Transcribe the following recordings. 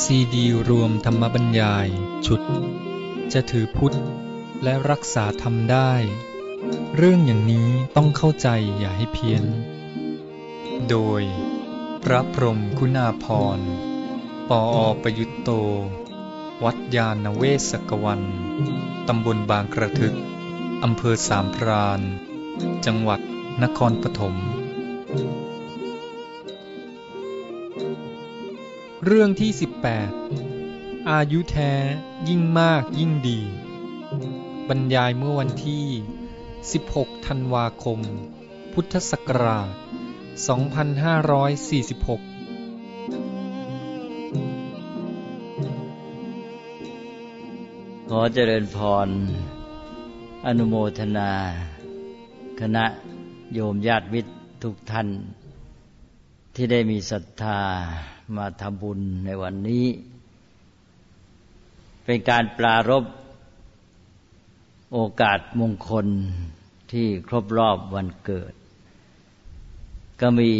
ซีดีรวมธรรมบรรยาย ชุด จะถือพุทธ และรักษาธรรมได้ เรื่องอย่างนี้ต้องเข้าใจอย่าให้เพี้ยน โดย พระพรมคุณาพร ปออประยุตโต วัดยาณเวศกวัน ตำบลบางกระทึก อำเภอสามพราน จังหวัดนครปฐม เรื่องที่ 18 อายุแท้ยิ่งมากยิ่งดี บรรยายเมื่อวันที่ 16 ธันวาคม พุทธศักราช 2546 ขอเจริญพร อนุโมทนา คณะโยมญาติมิตรทุกท่าน ที่ได้มีศรัทธา มาทำบุญในวันนี้ เป็นการปรารบโอกาสมงคลที่ครบรอบวันเกิด ก็มี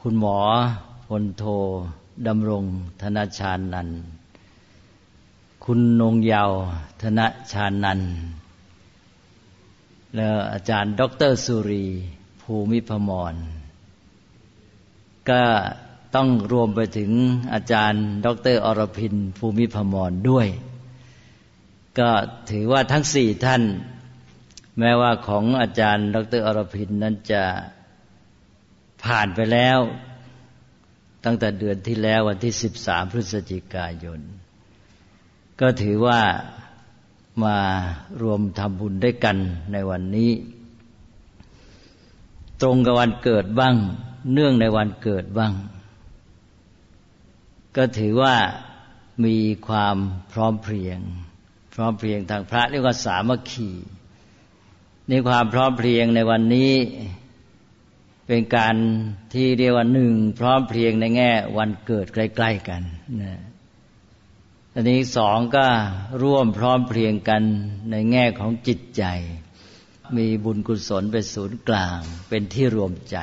คุณหมอพลโทดำรงธนชานนัน คุณนงเยาวธนชานัน แล้วอาจารย์ด็ออเตร์สุรี ภูมิพมร ก็ ต้องรวมไปถึงอาจารย์ ดรอรพินภูมิพมรด้วย ก็ถือว่าทั้งสี่ท่าน แม้ว่าของอาจารย์ ดรอรพินนั้นจะผ่านไปแล้ว ตั้งแต่เดือนที่แล้ววันที่13พฤศจิกายน ก็ถือว่ามารวมทำบุญด้วยกันในวันนี้ ตรงกับวันเกิดบ้าง เนื่องในวันเกิดบ้าง ก็ถือว่ามีความพร้อมเพรียง พร้อมเพรียงทางพระเรียกว่าสามัคคีในความพร้อมเพรียงในวันนี้เป็นการที่เรียกว่าหนึ่งพร้อมเพรียงในแง่วันเกิดใกล้ ๆกันนะอันนี้สองก็ร่วมพร้อมเพรียงกันในแง่ของจิตใจ มีบุญกุศลเป็นศูนย์กลางเป็นที่รวมใจ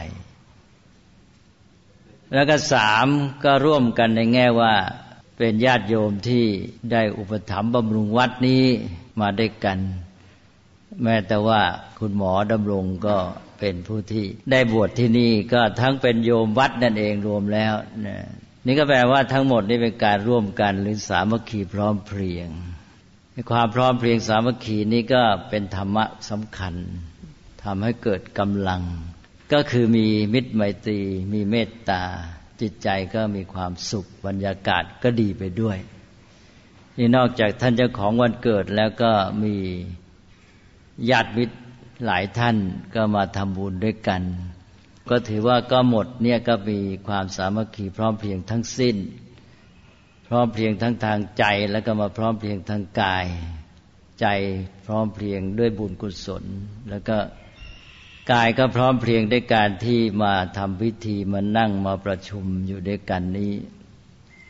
แล้วก็สามก็ร่วมกันในแง่ว่าเป็นญาติโยมที่ได้อุปถัมภ์บำรุงวัดนี้มาด้วยกัน แม้แต่ว่าคุณหมอดำรงก็เป็นผู้ที่ได้บวชที่นี่ก็ทั้งเป็นโยมวัดนั่นเองรวมแล้วนะนี่ก็แปลว่าทั้งหมดนี่เป็นการร่วมกันหรือสามัคคีพร้อมเพรียงความพร้อมเพรียงสามัคคีนี่ก็เป็นธรรมะสำคัญทำให้เกิดกำลัง ก็คือมีมิตรไมตรี มีเมตตา จิตใจก็มีความสุขบรรยากาศก็ดีไปด้วยนี่นอกจากท่านเจ้าของวันเกิดแล้วก็มีญาติมิตรหลายท่านก็มาทำบุญด้วยกัน ก็ถือว่าก็หมดเนี่ยก็มีความสามัคคีพร้อมเพรียงทั้งสิ้น พร้อมเพรียงทั้งทางใจแล้วก็มาพร้อมเพรียงทางกาย ใจพร้อมเพรียงด้วยบุญกุศล แล้วก็ กายก็พร้อมเพรียงด้วยการที่มาทำพิธีมานั่งมาประชุมอยู่ด้วยกันนี้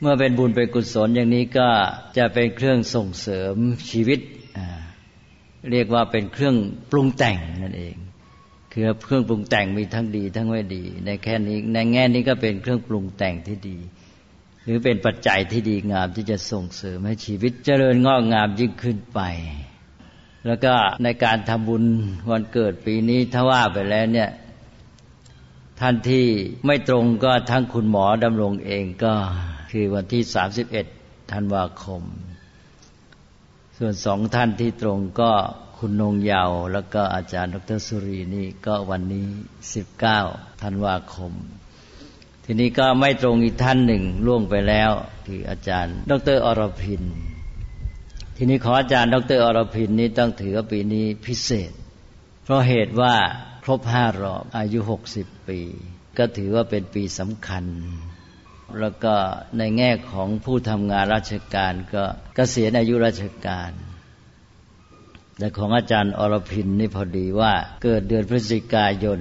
เมื่อเป็นบุญเป็นกุศลอย่างนี้ก็จะเป็นเครื่องส่งเสริมชีวิต เรียกว่าเป็นเครื่องปรุงแต่งนั่นเอง คือเครื่องปรุงแต่งมีทั้งดีทั้งไม่ดี ในแค่นี้ในแง่นี้ก็เป็นเครื่องปรุงแต่งที่ดี หรือเป็นปัจจัยที่ดีงามที่จะส่งเสริมให้ชีวิตเจริญงอกงามยิ่งขึ้นไป แล้วก็ในการทำบุญวันเกิดปีนี้ถ้าว่าไปแล้วเนี่ย ท่านที่ไม่ตรงก็ทั้งคุณหมอดำรงเองก็คือวันที่ 31ธันวาคม ส่วนสองท่านที่ตรงก็คุณนงเยาว แล้วก็อาจารย์ดรสุรีนี่ก็วันนี้สิบเก้าธันวาคม ทีนี้ก็ไม่ตรงอีกท่านหนึ่งล่วงไปแล้ว คืออาจารย์ ดรอรพิน ทีนี้ขออาจารย์ ดรอรพินนี้ต้องถือว่าปีนี้พิเศษ เพราะเหตุว่าครบห้ารอบอายุหกสิบปี ก็ถือว่าเป็นปีสำคัญ แล้วก็ในแง่ของผู้ทำงานราชการก็เกษียณอายุราชการ แต่ของอาจารย์อรพินนี่พอดีว่าเกิดเดือนพฤศจิกายน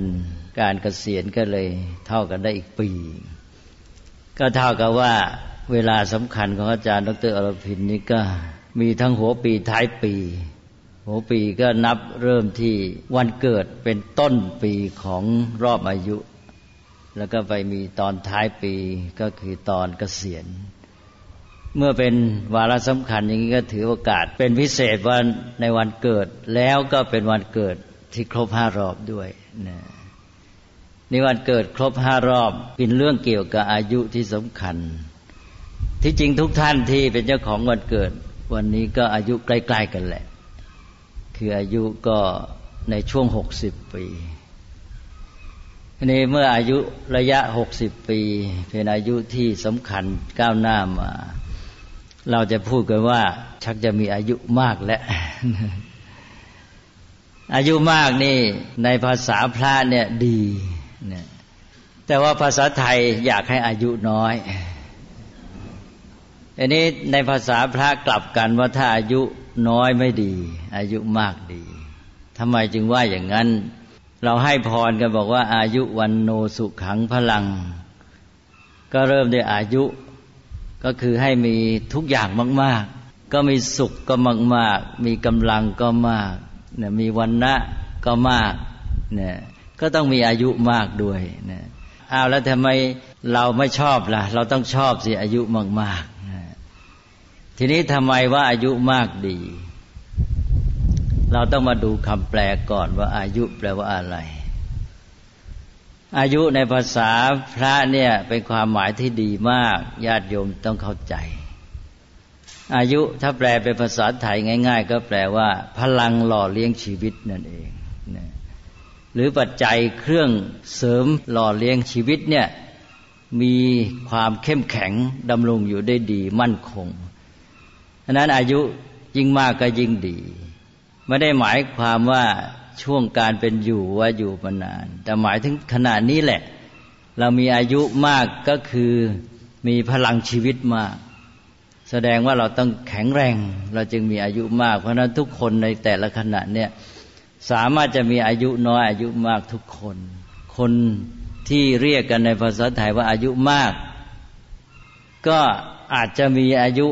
การเกษียณก็เลยเท่ากันได้อีกปี ก็เท่ากับว่าเวลาสำคัญของอาจารย์ ดรอรพินนี่ก็ มีทั้งหัวปีท้ายปี หัวปีก็นับเริ่มที่วันเกิดเป็นต้นปีของรอบอายุ แล้วก็ไปมีตอนท้ายปีก็คือตอนเกษียณ เมื่อเป็นวาระสำคัญอย่างนี้ก็ถือโอกาส เป็นพิเศษวันในวันเกิดแล้วก็เป็นวันเกิดที่ครบห้ารอบด้วยนะนี่วันเกิดครบห้ารอบเป็นเรื่องเกี่ยวกับอายุที่สำคัญ ที่จริงทุกท่านที่เป็นเจ้าของวันเกิด วันนี้ก็อายุใกล้ ๆ กันแหละ คืออายุก็ในช่วงหกสิบปีนี้เมื่ออายุระยะหกสิบปี เป็นอายุที่สำคัญก้าวหน้ามา เราจะพูดกันว่า ชักจะมีอายุมากแล้ว อายุมากนี่ ในภาษาพระเนี่ยดีเนี่ยแต่ว่าภาษาไทยอยากให้อายุน้อย อันนี้ในภาษาพระกลับกันว่าถ้าอายุน้อยไม่ดี อายุมากดีทำไมจึงว่าอย่างนั้น เราให้พรกันบอกว่า อายุวันโนสุขังพลัง ก็เริ่มด้วยอายุ ก็คือให้มีทุกอย่างมาก ๆ ก็มีสุขก็มาก ๆ มีกำลังก็มากเนี่ยมีวันนะก็มากเนี่ยก็ต้องมีอายุมากด้วยนะอ้าวแล้วทำไมเราไม่ชอบล่ะ เราต้องชอบสิอายุมาก ๆ ทีนี้ทำไมว่าอายุมากดี เราต้องมาดูคำแปลก่อนว่าอายุแปลว่าอะไร อายุในภาษาพระเนี่ยเป็นความหมายที่ดีมากญาติโยมต้องเข้าใจ อายุถ้าแปลเป็นภาษาไทยง่าย ๆ ก็แปลว่า พลังหล่อเลี้ยงชีวิตนั่นเองนะหรือปัจจัยเครื่องเสริมหล่อเลี้ยงชีวิตเนี่ยมีความเข้มแข็งดำรงอยู่ได้ดีมั่นคง ฉะนั้นอายุยิ่งมากก็ยิ่งดี ไม่ได้หมายความว่าช่วงการเป็นอยู่ว่าอยู่มานาน แต่หมายถึงขนาดนี้แหละ เรามีอายุมากก็คือมีพลังชีวิตมาก แสดงว่าเราต้องแข็งแรง เราจึงมีอายุมาก เพราะนั้นทุกคนในแต่ละขณะเนี่ยสามารถจะมีอายุน้อยอายุมากทุกคน คนที่เรียกกันในภาษาไทยว่าอายุมาก ก็อาจจะมีอายุ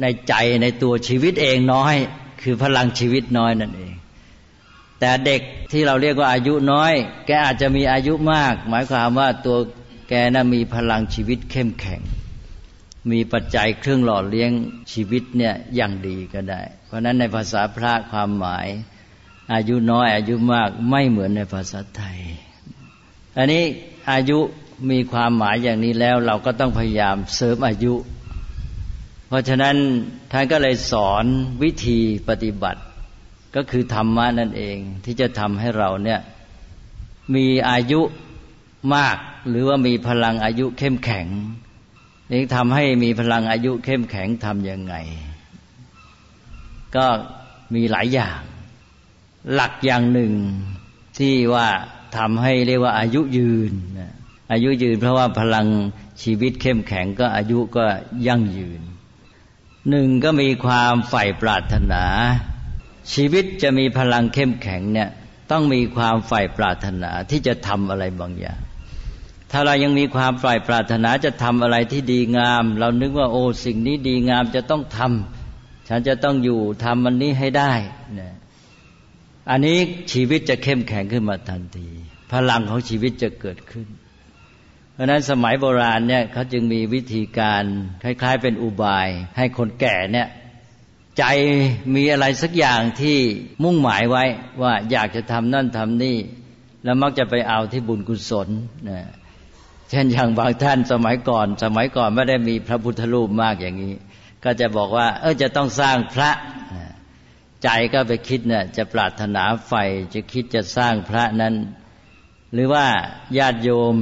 ในใจในตัวชีวิตเองน้อย คือพลังชีวิตน้อยนั่นเอง แต่เด็กที่เราเรียกว่าอายุน้อย แกอาจจะมีอายุมาก หมายความว่าตัวแกนะ่ะมีพลังชีวิตเข้มแข็ง มีปัจจัยเครื่องหล่อเลี้ยงชีวิตเนี่ยอย่างดีก็ได้ เพราะนั้นในภาษาพระความหมาย อายุน้อยอายุมากไม่เหมือนในภาษาไทย อันนี้อายุมีความหมายอย่างนี้แล้วเราก็ต้องพยายามเสริมอายุ เพราะฉะนั้นท่านก็เลยสอนวิธีปฏิบัติ ก็คือธรรมะนั่นเองที่จะทำให้เราเนี่ยมีอายุมากหรือว่ามีพลังอายุเข้มแข็งนี่ทำให้มีพลังอายุเข้มแข็งทำยังไง ก็มีหลายอย่าง หลักอย่างหนึ่งที่ว่าทำให้เรียกว่าอายุยืน อายุยืนเพราะว่าพลังชีวิตเข้มแข็งก็อายุก็ยั่งยืน หนึ่งก็มีความใฝ่ปรารถนา ชีวิตจะมีพลังเข้มแข็งเนี่ยต้องมีความใฝ่ปรารถนาที่จะทำอะไรบางอย่าง ถ้าเรายังมีความใฝ่ปรารถนาจะทำอะไรที่ดีงาม เรานึกว่าโอ้สิ่งนี้ดีงามจะต้องทำฉันจะต้องอยู่ทำมันนี้ให้ได้เนี่ยอันนี้ชีวิตจะเข้มแข็งขึ้นมาทันที พลังของชีวิตจะเกิดขึ้น เพราะนั้นสมัยโบราณเนี่ยเขาจึงมีวิธีการคล้ายๆ เป็นอุบาย ให้คนแก่เนี่ยใจมีอะไรสักอย่างที่มุ่งหมายไว้ว่าอยากจะทำนั่นทำนี่ แล้วมักจะไปเอาที่บุญกุศลนะเช่นอย่างบางท่านสมัยก่อน สมัยก่อนไม่ได้มีพระพุทธรูปมากอย่างนี้ ก็จะบอกว่า เออจะต้องสร้างพระ ใจก็ไปคิดเนี่ยจะปรารถนาไฟจะคิดจะสร้างพระนั้น หรือว่าญาติโยม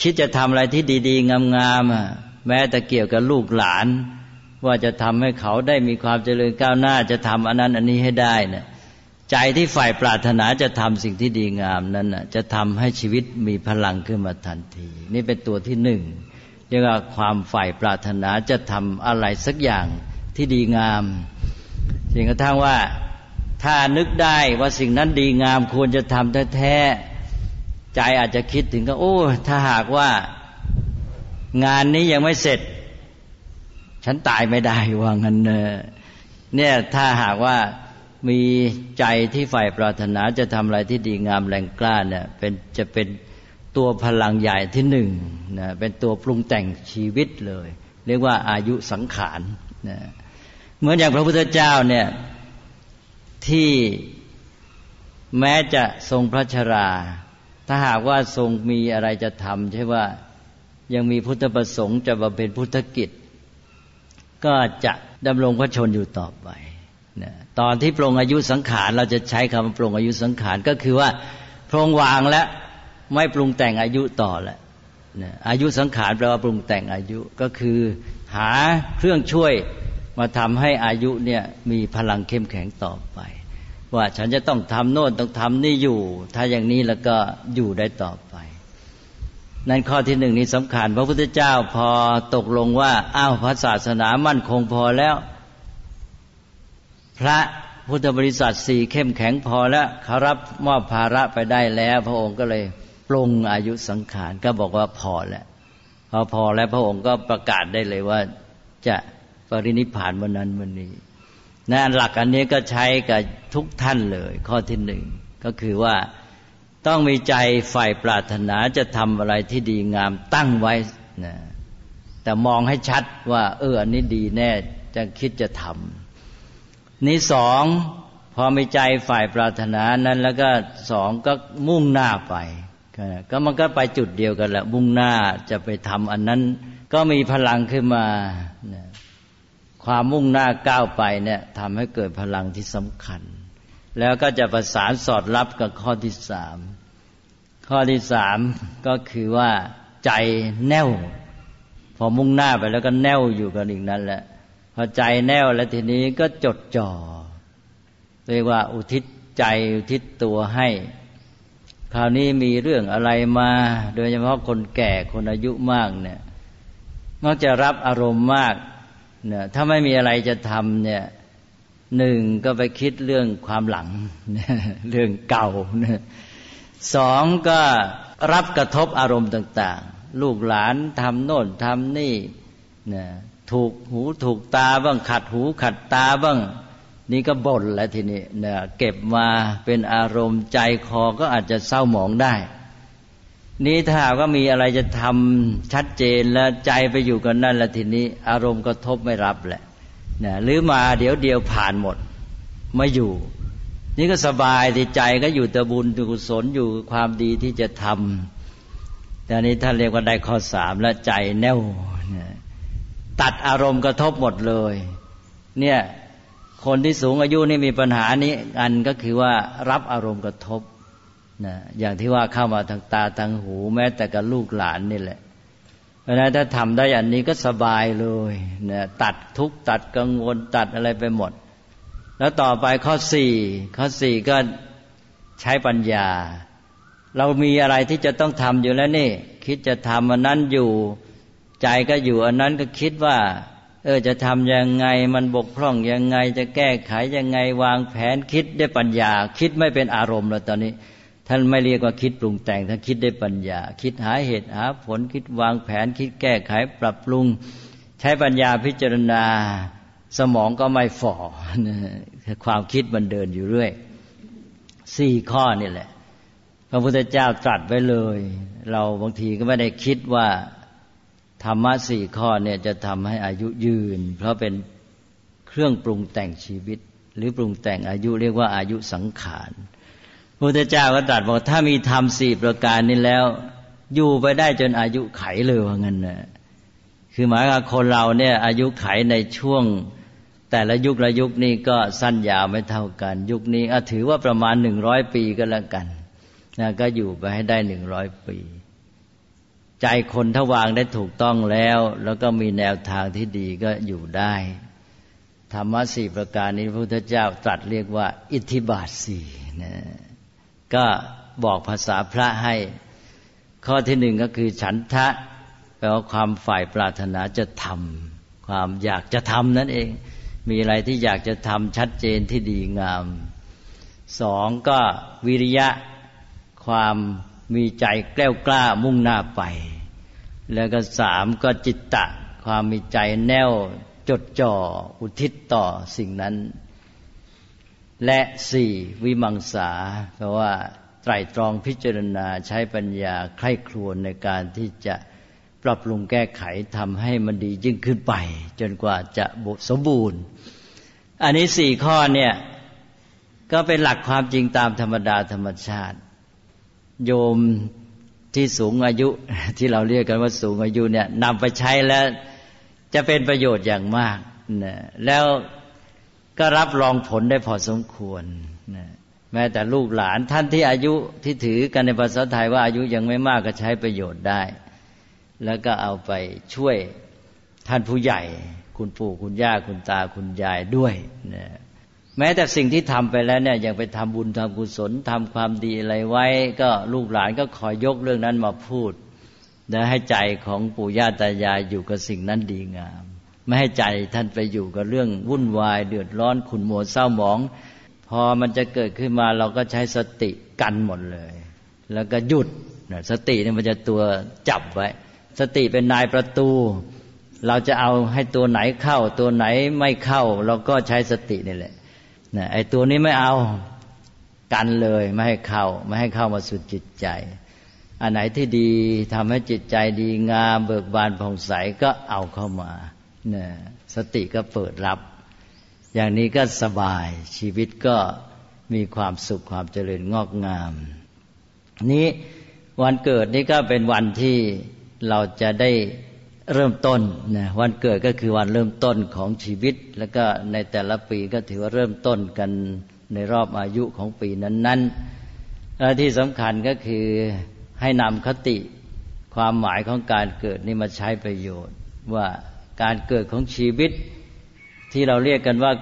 คิดจะทำอะไรที่ดี ๆ งามๆแม้แต่เกี่ยวกับลูกหลาน ว่าจะทำให้เขาได้มีความเจริญก้าวหน้าจะทำอันนั้นอันนี้ให้ได้เนี่ยใจที่ฝ่ายปรารถนาจะทำสิ่งที่ดีงามนั้นจะทำให้ชีวิตมีพลังขึ้นมาทันที นี่เป็นตัวที่หนึ่งเรียกว่าความฝ่ายปรารถนาจะทำอะไรสักอย่างที่ดีงามจนกระทั่งว่าถ้านึกได้ว่าสิ่งนั้นดีงามควรจะทำแท้ๆ ใจอาจจะคิดถึงก็ โอ้ ถ้าหากว่างานนี้ยังไม่เสร็จ ฉันตายไม่ได้ว่างั้นเนี่ยถ้าหากว่ามีใจที่ใฝ่ปรารถนาจะทำอะไรที่ดีงามแรงกล้าเนี่ยเป็นจะเป็นตัวพลังใหญ่ที่หนึ่งนะเป็นตัวปรุงแต่งชีวิตเลย เรียกว่าอายุสังขารนะเหมือนอย่างพระพุทธเจ้าเนี่ยที่แม้จะทรงพระชรา ถ้าหากว่าทรงมีอะไรจะทำใช่ว่ายังมีพุทธประสงค์จะบำเพ็ญพุทธกิจ ก็จะดำรงพระชนอยู่ต่อไปนะตอนที่ปรงอายุสังขารเราจะใช้คำปรงอายุสังขารก็คือว่าพรงวางและไม่ปรุงแต่งอายุต่อแล้วนะอายุสังขารแปลว่าปรุงแต่งอายุก็คือหาเครื่องช่วยมาทำให้อายุเนี่ยมีพลังเข้มแข็งต่อไป ว่าฉันจะต้องทำโน่นต้องทำนี่อยู่ ถ้าอย่างนี้แล้วก็อยู่ได้ต่อไป นั่นข้อที่หนึ่งนี้สำคัญ พระพุทธเจ้าพอตกลงว่าอ้าวพระศาสนามั่นคงพอแล้ว พระพุทธบริษัทสี่เข้มแข็งพอแล้วเขารับมอบภาระไปได้แล้ว พระองค์ก็เลยปรงอายุสังขารก็บอกว่าพอแล้วพอพอแล้วพระองค์ก็ประกาศได้เลยว่าจะปรินิพานวันนั้นวันนี้ นั่นหลักอันนี้ก็ใช้กับทุกท่านเลย ข้อที่หนึ่งก็คือว่าต้องมีใจฝ่ายปรารถนาจะทำอะไรที่ดีงามตั้งไว้นะแต่มองให้ชัดว่า เอออันนี้ดีแน่จะคิดจะทำนี่สองพอมีใจฝ่ายปรารถนานั้น แล้วก็สองก็มุ่งหน้าไป ก็มันก็ไปจุดเดียวกันแหละมุ่งหน้าจะไปทำอันนั้น ก็มีพลังขึ้นมา ความมุ่งหน้าก้าวไปเนี่ยทำให้เกิดพลังที่สำคัญ แล้วก็จะประสานสอดรับกับข้อที่สามข้อที่สามก็คือว่าใจแน่ว พอมุ่งหน้าไปแล้วก็แน่วอยู่กันอีกนั่นแหละพอใจแน่วแล้วทีนี้ก็จดจ่อเรียกว่าอุทิศใจอุทิศตัวให้ คราวนี้มีเรื่องอะไรมา โดยเฉพาะคนแก่คนอายุมากเนี่ยมักจะรับอารมณ์มาก นี่ยถ้าไม่มีอะไรจะทำเนี่ยหนึ่งก็ไปคิดเรื่องความหลัง เรื่องเก่าสองก็รับกระทบอารมณ์ต่าง ๆ ลูกหลานทำโน่นทำนี่นะถูกหูถูกตาบ้างขัดหูขัดตาบ้าง นี่ก็บ่นแล้วทีนี้เนี่ยเก็บมาเป็นอารมณ์ใจคอก็อาจจะเศร้าหมองได้ นี้ถ้าก็มีอะไรจะทำชัดเจนแล้วใจไปอยู่กันนั่นแล้วทีนี้ อารมณ์กระทบไม่รับแหละนะหรือมาเดี๋ยวเดียวผ่านหมดไม่อยู่ นี่ก็สบายที่ใจก็อยู่แต่บุญกุศลอยู่ความดีที่จะทำแต่นี้ท่านเรียกว่าได้ข้อสามแล้วใจแน่วตัดอารมณ์กระทบหมดเลย เนี่ยคนที่สูงอายุนี่มีปัญหานี้อันก็คือว่ารับอารมณ์กระทบ นะอย่างที่ว่าเข้ามาทางตาทางหูแม้แต่กับลูกหลานนี่แหละ เพราะนั้นถ้าทำได้อันนี้ก็สบายเลยนี่ยตัดทุกตัดกังวลตัดอะไรไปหมด แล้วต่อไปข้อสี่ข้อสี่ก็ใช้ปัญญา เรามีอะไรที่จะต้องทำอยู่แล้วนี่ คิดจะทำอันนั้นอยู่ ใจก็อยู่อันนั้นก็คิดว่า เออจะทำยังไงมันบกพร่องยังไง จะแก้ไขยังไงวางแผนคิดได้ปัญญา คิดไม่เป็นอารมณ์แล้วตอนนี้ ท่านไม่เรียกว่าคิดปรุงแต่งท่านคิดได้ปัญญา คิดหาเหตุหาผลคิดวางแผน คิดแก้ไขปรับปรุง ใช้ปัญญาพิจารณา สมองก็ไม่ฝ่อความคิดมันเดินอยู่เรื่อยสี่ข้อนี่แหละ พระพุทธเจ้าตรัสไว้เลย เราบางทีก็ไม่ได้คิดว่าธรรมะสี่ข้อเนี่ยจะทำให้อายุยืน เพราะเป็นเครื่องปรุงแต่งชีวิต หรือปรุงแต่งอายุเรียกว่าอายุสังขาร พุทธเจ้าก็ตรัสบอกถ้ามีธรรมสี่ประการนี้แล้ว อยู่ไปได้จนอายุไขเลยว่างั้นนะคือหมายว่าคนเราเนี่ย อายุไขในช่วง แต่ละยุคละยุคนี้ก็สั้นยาวไม่เท่ากัน ยุคนี้ถือว่าประมาณหนึ่งร้อยปีก็แล้วกันนะก็อยู่ไปให้ได้หนึ่งร้อยปี ใจคนถ้าวางได้ถูกต้องแล้ว แล้วก็มีแนวทางที่ดีก็อยู่ได้ธรรมะสี่ประการนี้พระพุทธเจ้าตรัสเรียกว่า อิทธิบาทสี่นะ ก็บอกภาษาพระให้ ข้อที่หนึ่งก็คือฉันทะแปลว่าความฝ่ายปรารถนาจะทำความอยากจะทำนั่นเอง มีอะไรที่อยากจะทำชัดเจนที่ดีงามสองก็วิริยะความมีใจแกล้วกล้ามุ่งหน้าไป แล้วก็สามก็จิตตะ ความมีใจแน่วจดจ่ออุทิศต่อสิ่งนั้น และสี่วิมังสาเพราะว่าไตรตรองพิจารณาใช้ปัญญาใคร่ครวญในการที่จะปรับปรุงแก้ไขทำให้มันดียิ่งขึ้นไป จนกว่าจะบสมบูรณ์ อันนี้สี่ข้อเนี่ยก็เป็นหลักความจริงตามธรรมดาธรรมชาติ โยมที่สูงอายุที่เราเรียกกันว่าสูงอายุเนี่ยนำไปใช้แล้วจะเป็นประโยชน์อย่างมากนะแล้ว ก็รับรองผลได้พอสมควรนะแม้แต่ลูกหลานท่านที่อายุที่ถือกันในภาษาไทยว่าอายุยังไม่มากก็ใช้ประโยชน์ได้ แล้วก็เอาไปช่วยท่านผู้ใหญ่ คุณปู่คุณย่าคุณตาคุณยายด้วยนะแม้แต่สิ่งที่ทำไปแล้วเนี่ยยังไปทำบุญทำกุศลทำความดีอะไรไว้ ก็ลูกหลานก็คอยยกเรื่องนั้นมาพูดและให้ใจของปู่ย่าตายายอยู่กับสิ่งนั้นดีงาม ไม่ให้ใจท่านไปอยู่กับเรื่องวุ่นวาย เดือดร้อนขุนมัวเศร้าหมอง พอมันจะเกิดขึ้นมาเราก็ใช้สติกันหมดเลย แล้วก็หยุดสตินี่มันจะตัวจับไว้ สติเป็นนายประตู เราจะเอาให้ตัวไหนเข้า ตัวไหนไม่เข้า เราก็ใช้สตินี่แหละนะไอ้ตัวนี้ไม่เอากันเลยไม่ให้เข้า ไม่ให้เข้ามาสู่จิตใจ อันไหนที่ดีทำให้จิตใจดีงามเบิกบานผ่องใสก็เอาเข้ามา นะสติก็เปิดรับ อย่างนี้ก็สบายชีวิตก็มีความสุขความเจริญงอกงาม นี้วันเกิดนี่ก็เป็นวันที่เราจะได้เริ่มต้นนะวันเกิดก็คือวันเริ่มต้นของชีวิต แล้วก็ในแต่ละปีก็ถือว่าเริ่มต้นกันในรอบอายุของปีนั้นๆและที่สำคัญก็คือให้นำคติความหมายของการเกิดนี่มาใช้ประโยชน์ว่า การเกิดของชีวิต ที่เราเรียกกันว่า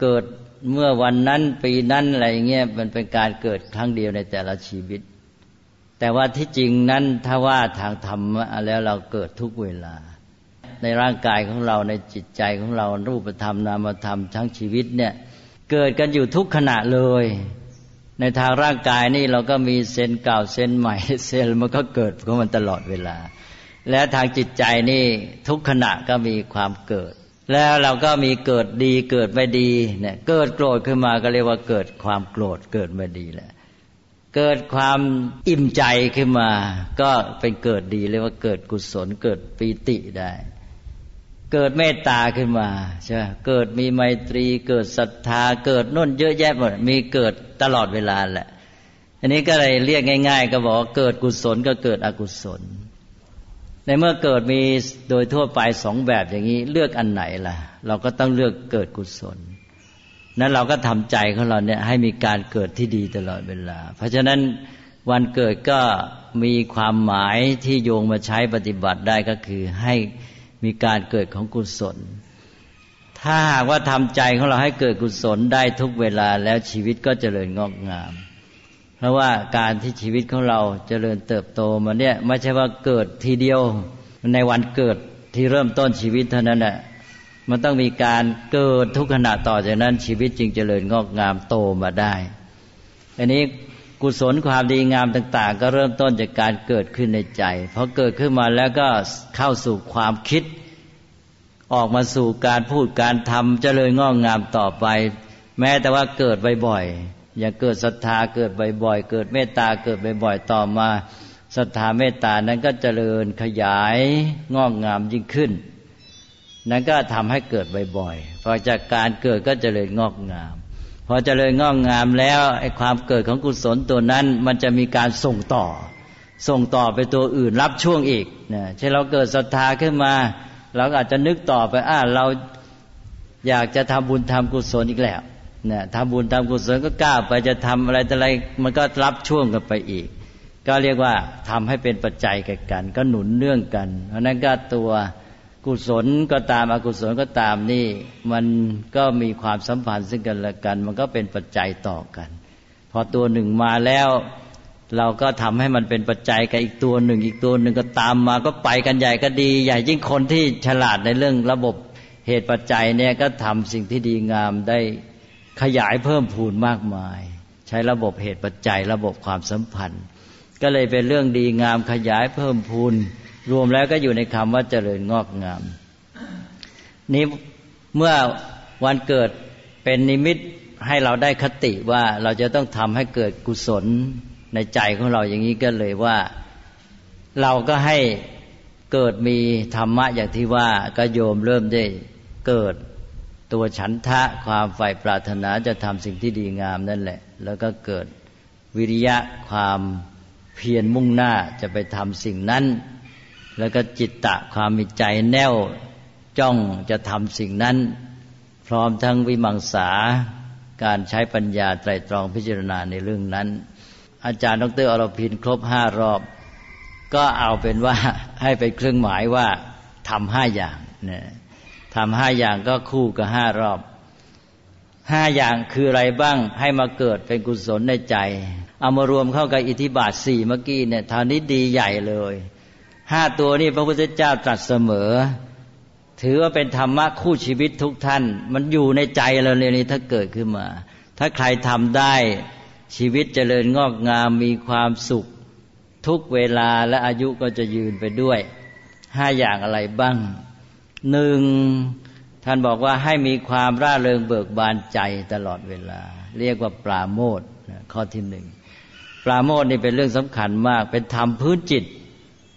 เกิดเมื่อวันนั้นปีนั้นอะไรเงี้ยมันเป็นการเกิดครั้งเดียวในแต่ละชีวิต แต่ว่าที่จริงนั้นถ้าว่าทางธรรมแล้วเราเกิดทุกเวลา ในร่างกายของเราในจิตใจของเรารูปธรรมนามธรรมทั้งชีวิตเนี่ยเกิดกันอยู่ทุกขณะเลย ในทางร่างกายนี่เราก็มีเซนเก่าเซนใหม่เซลมันก็เกิดของมันตลอดเวลา และทางจิตใจนี่ทุกขณะก็มีความเกิด แล้วเราก็มีเกิดดีเกิดไม่ดีเนี่ยเกิดโกรธขึ้นมาก็เรียกว่าเกิดความโกรธเกิดไม่ดีแหละเกิดความอิ่มใจขึ้นมา ก็เป็นเกิดดีเรียกว่าเกิดกุศลเกิดปีติได้ เกิดเมตตาขึ้นมาใช่ไหมเกิดมีไมตรีเกิดศรัทธา เกิดนุ่นเยอะแยะหมดมีเกิดตลอดเวลาแหละ อันนี้ก็เลยเรียกง่าย ๆ ก็บอกเกิดกุศลก็เกิดอกุศล ในเมื่อเกิดมีโดยทั่วไปสองแบบอย่างนี้ เลือกอันไหนล่ะ เราก็ต้องเลือกเกิดกุศล นั้นเราก็ทำใจของเราเนี่ยให้มีการเกิดที่ดีตลอดเวลา เพราะฉะนั้นวันเกิดก็มีความหมายที่โยงมาใช้ปฏิบัติได้ก็คือให้มีการเกิดของกุศล ถ้าหากว่าทำใจของเราให้เกิดกุศลได้ทุกเวลาแล้วชีวิตก็เจริญงอกงาม เพราะว่าการที่ชีวิตของเราเจริญเติบโตมาเนี่ยไม่ใช่ว่าเกิดทีเดียวในวันเกิดที่เริ่มต้นชีวิตเท่านั้นแหละมันต้องมีการเกิดทุกขณะต่อจากนั้นชีวิตจึงเจริญงอกงามโตมาได้ อันนี้กุศลความดีงามต่าง ๆ ก็เริ่มต้นจากการเกิดขึ้นในใจพอเกิดขึ้นมาแล้วก็เข้าสู่ความคิด ออกมาสู่การพูดการทำเจริญงอกงามต่อไป แม้แต่ว่าเกิดบ่อยๆ อย่างเกิดศรัทธาเกิดบ่อยๆ เกิดเมตตาเกิดบ่อยๆ ต่อมาศรัทธาเมตตานั้นก็เจริญขยายงอกงามยิ่งขึ้น นั้นก็ทำให้เกิดบ่อยๆพอจากการเกิดก็เจริญงอกงาม พอเจริญงอกงามแล้วไอ้ความเกิดของกุศลตัวนั้น มันจะมีการส่งต่อ ส่งต่อไปตัวอื่นรับช่วงอีกนะเช่นเราเกิดศรัทธาขึ้นมา เราอาจจะนึกต่อไปอ่าเราอยากจะทำบุญทำกุศลอีกแล้ว นี่ยทำบุญทำกุศลก็กล้าไปจะทำอะไรแต่อะไร มันก็รับช่วงกันไปอีก ก็เรียกว่าทำให้เป็นปัจจัยกันกัน ก็หนุนเนื่องกัน เพราะนั้นก็ตัวกุศลก็ตามอกุศลก็ตามนี่ มันก็มีความสัมพันธ์ซึ่งกันและกัน มันก็เป็นปัจจัยต่อกัน พอตัวหนึ่งมาแล้ว เราก็ทำให้มันเป็นปัจจัยกับอีกตัวหนึ่ง อีกตัวหนึ่งก็ตามมาก็ไปกันใหญ่ก็ดี ใหญ่ยิ่งคนที่ฉลาดในเรื่องระบบเหตุปัจจัยเนี่ยก็ทำสิ่งที่ดีงามได้ ขยายเพิ่มพูนมากมาย ใช้ระบบเหตุปัจจัยระบบความสัมพันธ์ ก็เลยเป็นเรื่องดีงามขยายเพิ่มพูน รวมแล้วก็อยู่ในคำว่าเจริญงอกงาม นี้เมื่อวันเกิดเป็นนิมิตให้เราได้คติว่าเราจะต้องทำให้เกิดกุศลในใจของเราอย่างนี้ก็เลยว่า เราก็ให้เกิดมีธรรมะอย่างที่ว่าก็โยมเริ่มได้เกิด ตัวฉันทะความใฝ่ปรารถนาจะทำสิ่งที่ดีงามนั่นแหละ แล้วก็เกิดวิริยะความเพียรมุ่งหน้าจะไปทำสิ่งนั้น แล้วก็จิตตะความมีใจแน่วจ้องจะทำสิ่งนั้น พร้อมทั้งวิมังสาการใช้ปัญญาไตรตรองพิจารณาในเรื่องนั้น อาจารย์ดรอรพินครบห้ารอบ ก็เอาเป็นว่าให้เป็นเครื่องหมายว่าทำห้าอย่างเนะ ทำห้าอย่างก็คู่กับห้ารอบห้าอย่างคืออะไรบ้างให้มาเกิดเป็นกุศลในใจ เอามารวมเข้ากับอิทธิบาทสี่เมื่อกี้เนี่ยทานี้ดีใหญ่เลยห้าตัวนี้พระพุทธเจ้าตรัสเสมอ ถือว่าเป็นธรรมะคู่ชีวิตทุกท่าน มันอยู่ในใจเราเลยนี่ถ้าเกิดขึ้นมา ถ้าใครทำได้ชีวิตเจริญงอกงามมีความสุข ทุกเวลาและอายุก็จะยืนไปด้วยห้าอย่างอะไรบ้าง หนึ่งท่านบอกว่าให้มีความร่าเริงเบิกบานใจตลอดเวลา เรียกว่าปราโมทข้อที่หนึ่งปราโมทนี่เป็นเรื่องสำคัญมาก เป็นธรรมพื้นจิต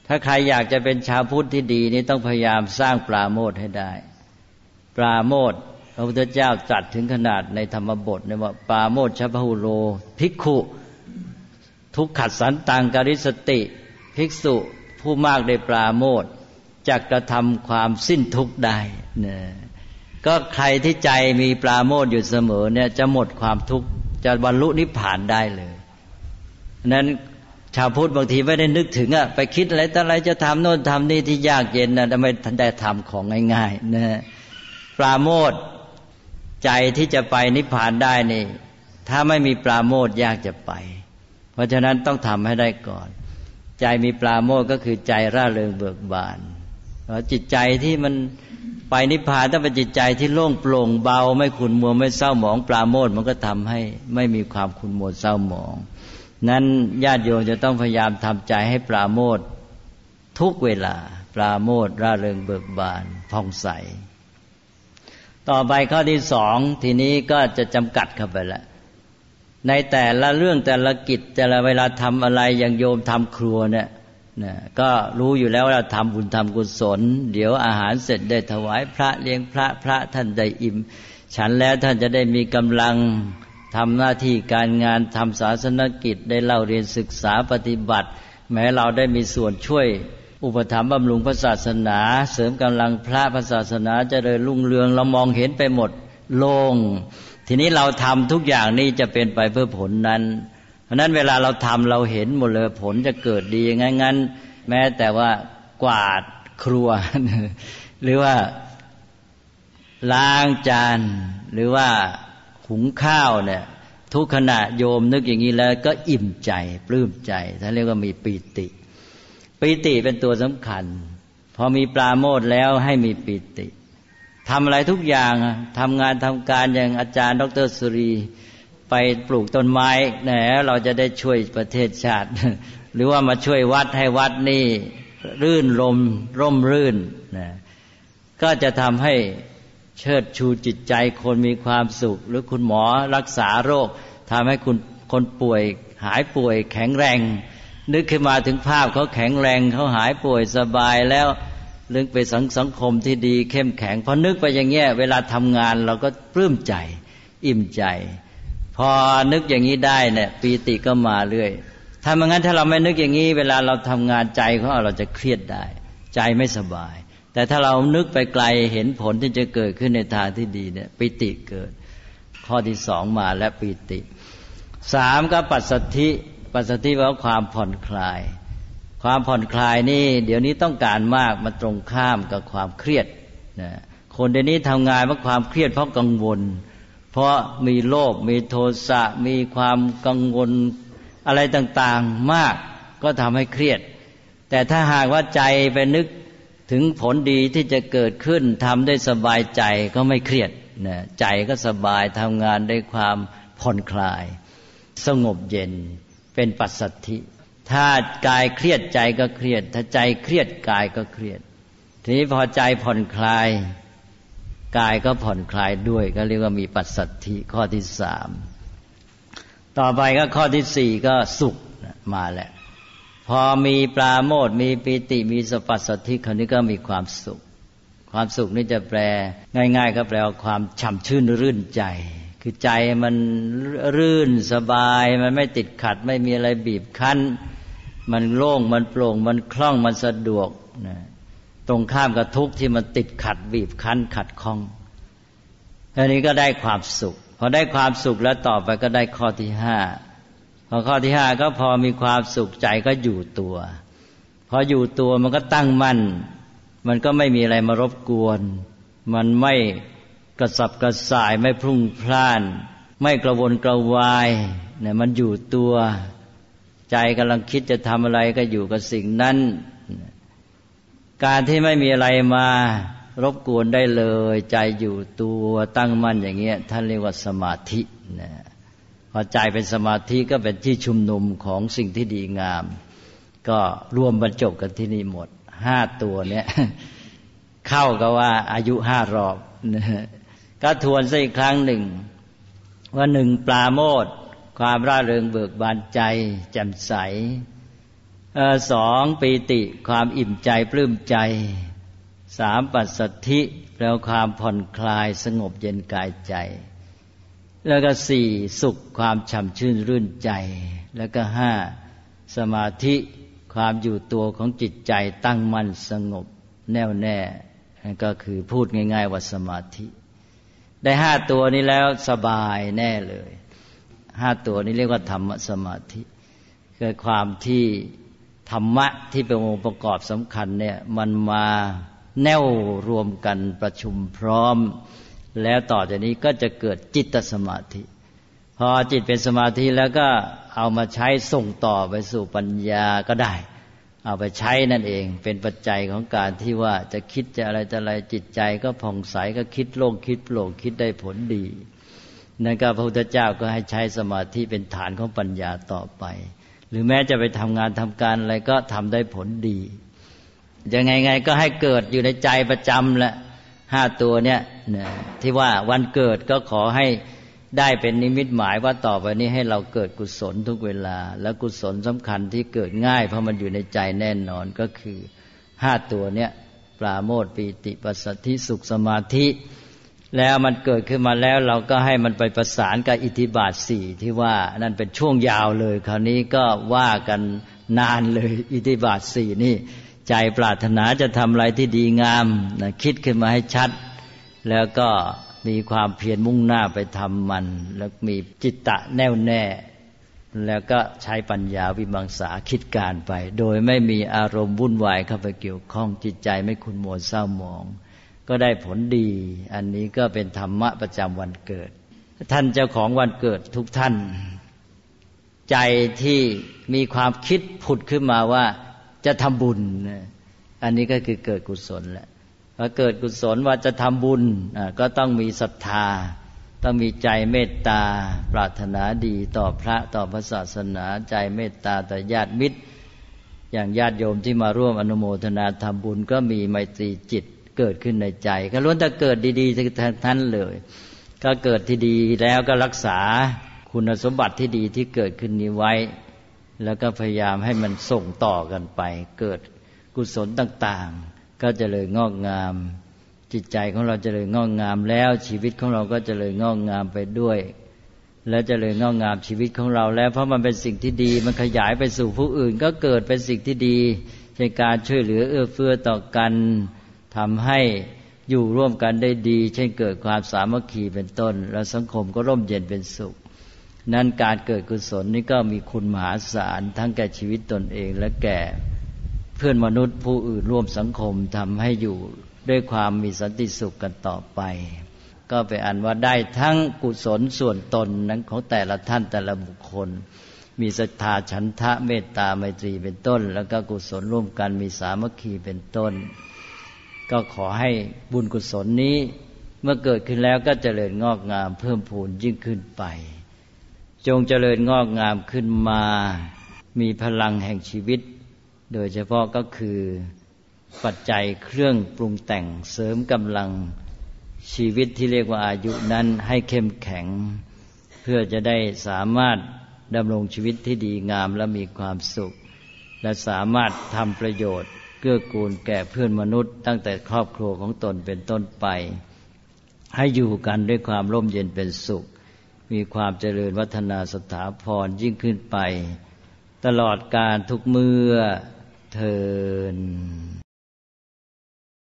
ถ้าใครอยากจะเป็นชาวพุทธที่ดีนี่ต้องพยายามสร้างปราโมทให้ได้ ปราโมทพระพุทธเจ้าจัดถึงขนาดในธรรมบทเนี่ยว่าปราโมทชพหุโล ภิกขุ ทุกขัดสันตังการิสติ ภิกษุผู้มากได้ปราโมท จะกระทำความสิ้นทุกข์ได้เนี่ยก็ใครที่ใจมีปราโมทอยู่เสมอเนี่ยจะหมดความทุกข์จะบรรลุนิพพานได้เลยนั้นชาวพุทธบางทีไม่ได้นึกถึงอะไปคิดอะไรต่ออะไรจะทำโน่นทำนี่ที่ยากเย็นนะทำไมทันได้ทำของง่ายๆนะปราโมทใจที่จะไปนิพพานได้นี่ ถ้าไม่มีปราโมทยากจะไป เพราะฉะนั้นต้องทำให้ได้ก่อน ใจมีปราโมทก็คือใจร่าเริงเบิกบาน จิตใจที่มันไปนิพพานต้องเป็นจิตใจที่โล่งโปร่งเบา ไม่ขุนมัวไม่เศร้าหมองปราโมทมันก็ทำให้ไม่มีความขุนมัวเศร้าหมอง นั้นญาติโยมจะต้องพยายามทำใจให้ปราโมททุกเวลา ปราโมทร่าเริงเบิกบานผ่องใส ต่อไปข้อที่สองทีนี้ก็จะจำกัดเข้าไปละในแต่ละเรื่องแต่ละกิจแต่ละเวลาทำอะไรอย่างโยมทำครัวเนี่ย นะก็รู้อยู่แล้วว่าทำบุญทำกุศล เดี๋ยวอาหารเสร็จได้ถวายพระเลี้ยงพระพระท่านได้อิ่ม ฉันแล้วท่านจะได้มีกำลังทำหน้าที่การงานทำศาสนกิจได้เล่าเรียนศึกษาปฏิบัติ แม้เราได้มีส่วนช่วย อุปถัมภ์บำรุงพระศาสนา เสริมกำลังพระพระศาสนาจะเดินรุ่งเรืองเรามองเห็นไปหมดโลงทีนี้เราทำทุกอย่างนี้จะเป็นไปเพื่อผลนั้น ราะนั้นเวลาเราทำเราเห็นหมดเลยผลจะเกิดดียังไงงั้น แม้แต่ว่ากวาดครัว หรือว่าล้างจานหรือว่าหุงข้าวเนี่ย ทุกขณะโยมนึกอย่างนี้แล้วก็อิ่มใจปลื้มใจท่านเรียกว่ามีปีติปีติเป็นตัวสำคัญ พอมีปลาโมดแล้วให้มีปีติทำอะไรทุกอย่างทำงานทำการอย่างอาจารย์ ดรสุรี ไปปลูกต้นไม้แหนเราจะได้ช่วยประเทศชาติ หรือว่ามาช่วยวัดให้วัดนี่รื่นลมร่มรื่นนะก็จะทำให้เชิดชูจิตใจคนมีความสุข หรือคุณหมอรักษาโรคทำให้คุณคนป่วยหายป่วยแข็งแรง นึกขึ้นมาถึงภาพเขาแข็งแรงเขาหายป่วยสบายแล้วลึกไปสังสังคมที่ดีเข้มแข็งพอนึกไปอย่างเงี้ยเวลาทำงานเราก็ปลื้มใจ อิ่มใจ พอนึกอย่างนี้ได้เนี่ยปีติก็มาเรื่อยถ้าไม่งั้นถ้าเราไม่นึกอย่างนี้ เวลาเราทำงานใจของเราเราจะเครียดได้ ใจไม่สบาย แต่ถ้าเรานึกไปไกลเห็นผลที่จะเกิดขึ้นในทางที่ดีเนี่ยปิติเกิด ข้อที่สองมาและปิติสามก็ปัสสธิปัสสธิว่าความผ่อนคลาย ความผ่อนคลายนี่ เดี๋ยวนี้ต้องการมากมาตรงข้ามกับความเครียดนะคนเดี๋ยวนี้ทำงานเพราะความเครียดเพราะกังวล เพราะมีโลภมีโทสะมีความกังวลอะไรต่างๆมากก็ทำให้เครียด แต่ถ้าหากว่าใจไปนึกถึงผลดีที่จะเกิดขึ้นทำได้สบายใจก็ไม่เครียดนะใจก็สบายทำงานได้ความผ่อนคลาย สงบเย็นเป็นปัสสัทธิ ถ้ากายเครียดใจก็เครียด ถ้าใจเครียดกายก็เครียด ทีนี้พอใจผ่อนคลาย กายก็ผ่อนคลายด้วย ก็เรียกว่ามีปัสสัทธิข้อที่สามต่อไปก็ข้อที่สี่ก็สุขมาแหละพอมีปราโมทมีปิติมีสปัสสธิคราวนี้ก็มีความสุข ความสุขนี่จะแปลง่าย ๆ ก็แปลว่าความฉ่ำชื่นรื่นใจ คือใจมันรื่นสบาย มันไม่ติดขัด ไม่มีอะไรบีบคั้น มันโล่งมันโปร่งมันคล่องมันสะดวกนะ ตรงข้ามกับทุกข์ที่มันติดขัดบีบคั้นขัดข้องอันนี้ก็ได้ความสุข พอได้ความสุขแล้วต่อไปก็ได้ข้อที่ห้าพอข้อที่ห้าก็พอมีความสุขใจก็อยู่ตัว พออยู่ตัวมันก็ตั้งมั่น มันก็ไม่มีอะไรมารบกวน มันไม่กระสับกระส่ายไม่พรุ่งพล่าน ไม่กระวนกระวายเนี่ยมันอยู่ตัว ใจกำลังคิดจะทำอะไรก็อยู่กับสิ่งนั้น การที่ไม่มีอะไรมารบกวนได้เลย ใจอยู่ตัวตั้งมั่นอย่างเงี้ยท่านเรียกว่าสมาธินะพอใจเป็นสมาธิก็เป็นที่ชุมนุมของสิ่งที่ดีงาม ก็รวมบรรจบกันที่นี่หมดห้าตัวเนี้ยเข้าก็ว่าอายุห้ารอบนะก็ทวนซะอีกครั้งหนึ่ง ว่าหนึ่งปลาโมดความร่าเริงเบิกบานใจ แจ่มใส สองปีติความอิ่มใจปลื้มใจสามปัสสธิแปลความผ่อนคลายสงบเย็นกายใจ แล้วก็สี่สุขความฉ่ำชื่นรื่นใจ แล้วก็ห้าสมาธิความอยู่ตัวของจิตใจตั้งมั่นสงบแน่วแน่ก็คือพูดง่าย ๆว่าสมาธิ ได้ห้าตัวนี้แล้วสบายแน่เลยห้าตัวนี้เรียกว่าธรรมสมาธิคือความที่ ธรรมะที่เป็นองค์ประกอบสำคัญเนี่ยมันมาแน่วรวมกันประชุมพร้อม แล้วต่อจากนี้ก็จะเกิดจิตสมาธิ พอจิตเป็นสมาธิแล้วก็เอามาใช้ส่งต่อไปสู่ปัญญาก็ได้ เอาไปใช้นั่นเองเป็นปัจจัยของการที่ว่าจะคิดจะอะไรจะอะไรจิตใจก็ผ่องใสก็คิดโล่งคิดโปร่งคิดได้ผลดีนั่นก็พระพุทธเจ้าก็ให้ใช้สมาธิเป็นฐานของปัญญาต่อไป หรือแม้จะไปทำงานทำการอะไรก็ทำได้ผลดียังไงไงก็ให้เกิดอยู่ในใจประจำแหละห้าตัวเนี่ยที่ว่าวันเกิดก็ขอให้ได้เป็นนิมิตหมายว่าต่อไปนี้ให้เราเกิดกุศลทุกเวลา แล้วกุศลสำคัญที่เกิดง่าย เพราะมันอยู่ในใจแน่นอนก็คือห้าตัวเนี่ยปราโมทปีติปัสสธิสุขสมาธิ แล้วมันเกิดขึ้นมาแล้วเราก็ให้มันไปประสานกับอิทธิบาทสี่ที่ว่านั่นเป็นช่วงยาวเลย คราวนี้ก็ว่ากันนานเลยอิทธิบาทสี่นี่ใจปรารถนาจะทำอะไรที่ดีงามนะคิดขึ้นมาให้ชัด แล้วก็มีความเพียรมุ่งหน้าไปทำมัน แล้วมีจิตตะแน่วแน่ แล้วก็ใช้ปัญญาวิมังสาคิดการไป โดยไม่มีอารมณ์วุ่นวายเข้าไปเกี่ยวข้องจิตใจไม่คุณโมเศร้าหมอง ก็ได้ผลดี อันนี้ก็เป็นธรรมะประจำวันเกิด ท่านเจ้าของวันเกิดทุกท่าน ใจที่มีความคิดผุดขึ้นมาว่าจะทำบุญ อันนี้ก็คือเกิดกุศลแหละพอเกิดกุศลว่าจะทำบุญก็ต้องมีศรัทธา ต้องมีใจเมตตา ปรารถนาดีต่อพระต่อพระศาสนา ใจเมตตาต่อญาติมิตร อย่างญาติโยมที่มาร่วมอนุโมทนาทำบุญก็มีไมตรีจิต เกิดขึ้นในใจ ก็ล้วนแต่เกิดดีๆทั้งนั้นเลย ก็เกิดที่ดีแล้วก็รักษาคุณสมบัติที่ดีที่เกิดขึ้นนี้ไว้ แล้วก็พยายามให้มันส่งต่อกันไป เกิดกุศลต่างๆ ก็จะเลยงอกงาม จิตใจของเราจะเลยงอกงามแล้วชีวิตของเราก็จะเลยงอกงามไปด้วย แล้วจะเลยงอกงามชีวิตของเราแล้ว เพราะมันเป็นสิ่งที่ดี มันขยายไปสู่ผู้อื่น ก็เกิดเป็นสิ่งที่ดีในการช่วยเหลือเอื้อเฟื้อต่อกัน ทำให้อยู่ร่วมกันได้ดี เช่นเกิดความสามัคคีเป็นต้น แล้วสังคมก็ร่มเย็นเป็นสุข นั้นการเกิดกุศลนี่ก็มีคุณมหาศาลทั้งแก่ชีวิตตนเองและแก่เพื่อนมนุษย์ผู้อื่นร่วมสังคมทำให้อยู่ด้วยความมีสันติสุขกันต่อไป ก็ไปอันว่าได้ทั้งกุศลส่วนตนนั้นของแต่ละท่านแต่ละบุคคล มีศรัทธาฉันทะเมตตาไมตรีเป็นต้น แล้วก็กุศลร่วมกันมีสามัคคีเป็นต้น ก็ขอให้บุญกุศลนี้ เมื่อเกิดขึ้นแล้วก็เจริญงอกงามเพิ่มพูนยิ่งขึ้นไป จงเจริญงอกงามขึ้นมา มีพลังแห่งชีวิต โดยเฉพาะก็คือปัจจัยเครื่องปรุงแต่งเสริมกำลังชีวิตที่เรียกว่าอายุนั้นให้เข้มแข็ง เพื่อจะได้สามารถดำรงชีวิตที่ดีงามและมีความสุข และสามารถทำประโยชน์ เกื้อกูลแก่เพื่อนมนุษย์ ตั้งแต่ครอบครัวของตนเป็นต้นไป ให้อยู่กันด้วยความร่มเย็นเป็นสุข มีความเจริญวัฒนาสถาพรยิ่งขึ้นไป ตลอดการทุกเมื่อเทิน